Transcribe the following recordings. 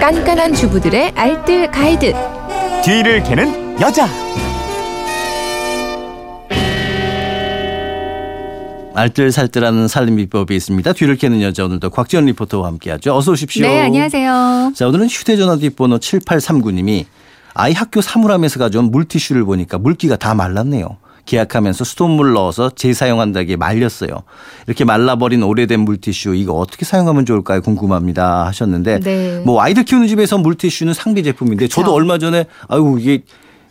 깐깐한 주부들의 알뜰 가이드. 뒤를 캐는 여자. 알뜰살뜰하는 살림 비법이 있습니다. 뒤를 캐는 여자 오늘도 곽지연 리포터와 함께하죠. 어서 오십시오. 네, 안녕하세요. 자, 오늘은 휴대전화 뒷번호 7839님이 아이 학교 사물함에서 가져온 물티슈를 보니까 물기가 다 말랐네요. 계약하면서 수돗물 넣어서 재사용한다기에 말렸어요. 이렇게 말라버린 오래된 물티슈 이거 어떻게 사용하면 좋을까요? 궁금합니다 하셨는데 네. 뭐 아이들 키우는 집에서 물티슈는 상비 제품인데 저도 얼마 전에 아유 이게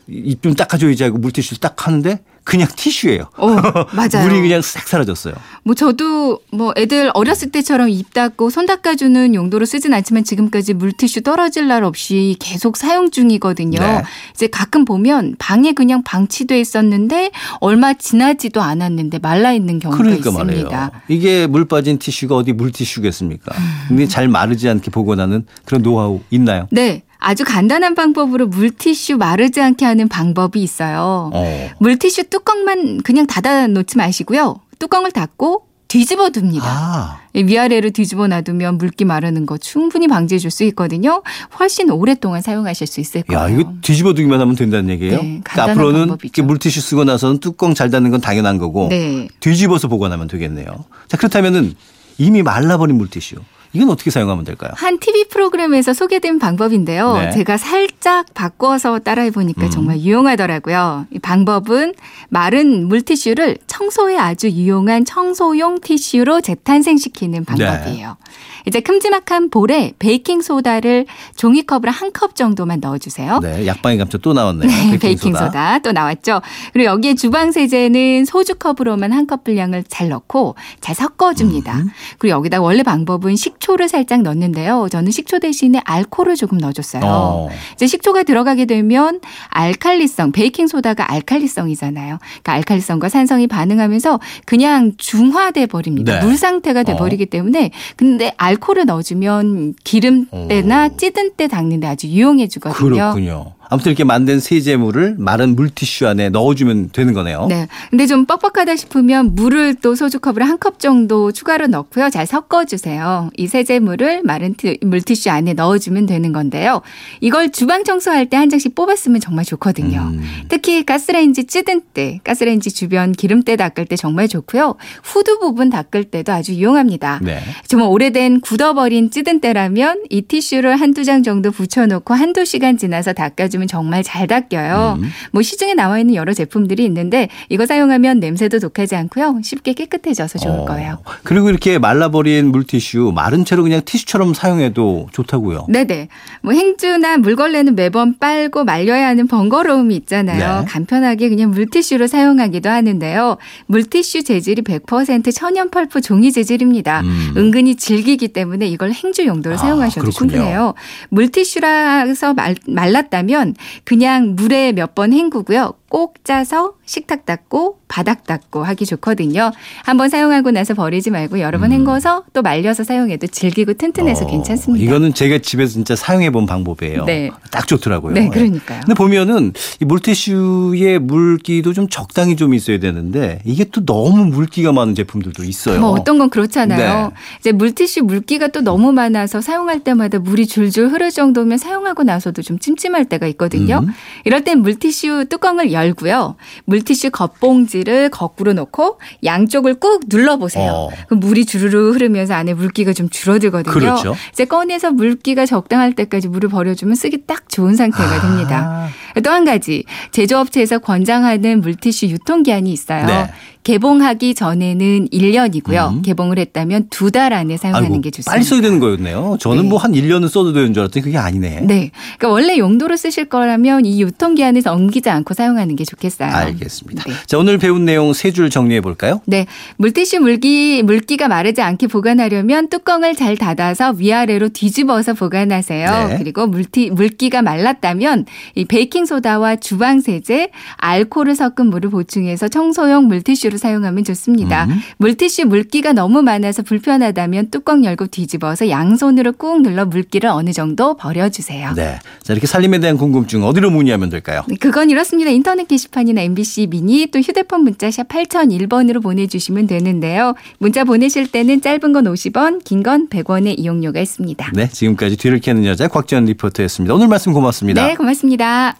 입 좀 닦아줘야지 하고 물티슈 딱 하는데 그냥 티슈예요. 어, 맞아요. 물이 그냥 싹 사라졌어요. 뭐 저도 뭐 애들 어렸을 때처럼 입 닦고 손 닦아주는 용도로 쓰진 않지만 지금까지 물티슈 떨어질 날 없이 계속 사용 중이거든요. 네. 이제 가끔 보면 방에 그냥 방치돼 있었는데 얼마 지나지도 않았는데 말라 있는 경우가 그러니까 있습니다. 말이에요. 이게 물 빠진 티슈가 어디 물티슈겠습니까? 근데 잘 마르지 않게 보관하는 그런 노하우 있나요? 네. 아주 간단한 방법으로 물티슈 마르지 않게 하는 방법이 있어요. 어. 물티슈 뚜껑만 그냥 닫아 놓지 마시고요. 뚜껑을 닫고 뒤집어 둡니다. 아, 위아래로 뒤집어 놔두면 물기 마르는 거 충분히 방지해 줄 수 있거든요. 훨씬 오랫동안 사용하실 수 있을 거예요. 야, 이거 뒤집어 두기만 하면 된다는 얘기예요? 네, 그러니까 앞으로는 물티슈 쓰고 나서는 뚜껑 잘 닫는 건 당연한 거고 네. 뒤집어서 보관하면 되겠네요. 자, 그렇다면은 이미 말라버린 물티슈. 이건 어떻게 사용하면 될까요? 한 TV 프로그램에서 소개된 방법인데요. 네. 제가 살짝 바꿔서 따라해 보니까 음. 정말 유용하더라고요. 이 방법은 마른 물티슈를 청소에 아주 유용한 청소용 티슈로 재탄생시키는 방법이에요. 이제 큼지막한 볼에 베이킹 소다를 종이컵으로 한 컵 정도만 넣어주세요. 네, 약방의 감초 또 나왔네요. 네, 베이킹소다. 베이킹 소다 또 나왔죠. 그리고 여기에 주방 세제는 소주 컵으로만 한 컵 분량을 잘 넣고 잘 섞어줍니다. 음. 그리고 여기다 원래 방법은 식초를 살짝 넣는데요. 저는 식초 대신에 알코올을 조금 넣어줬어요. 어. 이제 식초가 들어가게 되면 알칼리성, 베이킹 소다가 알칼리성이잖아요. 그러니까 알칼리성과 산성이 반응하면서 그냥 중화돼 버립니다. 네. 물 상태가 돼 버리기 때문에 근데 알 코올을 넣어주면 기름때나 찌든 때 닦는데 아주 유용해 주거든요. 그렇군요. 아무튼 이렇게 만든 세제물을 마른 물티슈 안에 넣어주면 되는 거네요. 네. 근데 좀 뻑뻑하다 싶으면 물을 또 소주컵으로 한 컵 정도 추가로 넣고요. 잘 섞어주세요. 이 세제물을 마른 티- 물티슈 안에 넣어주면 되는 건데요. 이걸 주방 청소할 때 한 장씩 뽑았으면 정말 좋거든요. 음. 특히 가스레인지 찌든 때, 가스레인지 주변 기름때 닦을 때 정말 좋고요. 후드 부분 닦을 때도 아주 유용합니다. 네. 정말 오래된 굳어버린 찌든 때라면 이 티슈를 한두 장 정도 붙여놓고 한두 시간 지나서 닦아주면 정말 잘 닦여요. 음. 뭐 시중에 나와 있는 여러 제품들이 있는데 이거 사용하면 냄새도 독하지 않고요. 쉽게 깨끗해져서 좋을 어. 거예요. 그리고 이렇게 말라버린 물티슈 마른 채로 그냥 티슈처럼 사용해도 좋다고요. 네네. 뭐 행주나 물걸레는 매번 빨고 말려야 하는 번거로움이 있잖아요. 네. 간편하게 그냥 물티슈로 사용하기도 하는데요. 물티슈 재질이 100% 천연 펄프 종이 재질입니다. 음. 은근히 질기기 때문에 이걸 행주 용도로 아, 사용하셔도 그렇군요. 충분해요. 물티슈라서 말, 말랐다면 그냥 물에 몇 번 헹구고요. 꼭 짜서 식탁 닦고 바닥 닦고 하기 좋거든요. 한번 사용하고 나서 버리지 말고 여러 번 헹궈서 또 말려서 사용해도 질기고 튼튼해서 어, 괜찮습니다. 이거는 제가 집에서 진짜 사용해 본 방법이에요. 네. 딱 좋더라고요. 네, 그러니까요. 근데 보면은 이 물티슈의 물기도 좀 적당히 좀 있어야 되는데 이게 또 너무 물기가 많은 제품들도 있어요. 뭐 어떤 건 그렇잖아요. 네. 이제 물티슈 물기가 또 너무 많아서 사용할 때마다 물이 줄줄 흐를 정도면 사용하고 나서도 좀 찜찜할 때가 있거든요. 음. 이럴 땐 물티슈 뚜껑을 열고요. 물티슈 겉봉지를 거꾸로 놓고 양쪽을 꾹 눌러보세요. 어. 그럼 물이 주르르 흐르면서 안에 물기가 좀 줄어들거든요. 그렇죠. 이제 꺼내서 물기가 적당할 때까지 물을 버려주면 쓰기 딱 좋은 상태가 아. 됩니다. 또 한 가지 제조업체에서 권장하는 물티슈 유통기한이 있어요. 네. 개봉하기 전에는 1년이고요. 음. 개봉을 했다면 두 달 안에 사용하는 아이고, 게 좋습니다. 빨리 써야 되는 거였네요. 저는 네. 뭐한 1년은 써도 되는 줄 알았더니 그게 아니네. 네. 그러니까 원래 용도로 쓰실 거라면 이 유통기한에서 옮기지 않고 사용하는 게 좋겠어요. 알겠습니다. 네. 자, 오늘 배운 내용 세 줄 정리해 볼까요? 네. 물티슈 물기, 물기가 마르지 않게 보관하려면 뚜껑을 잘 닫아서 위아래로 뒤집어서 보관하세요. 네. 그리고 물티, 물기가 말랐다면 이 베이킹 베이킹소다와 주방세제, 알코올을 섞은 물을 보충해서 청소용 물티슈를 사용하면 좋습니다. 음. 물티슈 물기가 너무 많아서 불편하다면 뚜껑 열고 뒤집어서 양손으로 꾹 눌러 물기를 어느 정도 버려주세요. 네. 자, 이렇게 살림에 대한 궁금증 어디로 문의하면 될까요? 네, 그건 이렇습니다. 인터넷 게시판이나 MBC 미니 또 휴대폰 문자 샵 8001번으로 보내주시면 되는데요. 문자 보내실 때는 짧은 건 50원, 긴 건 100원의 이용료가 있습니다. 네. 지금까지 뒤를 캐는 여자 곽지연 리포터였습니다. 오늘 말씀 고맙습니다. 네, 고맙습니다.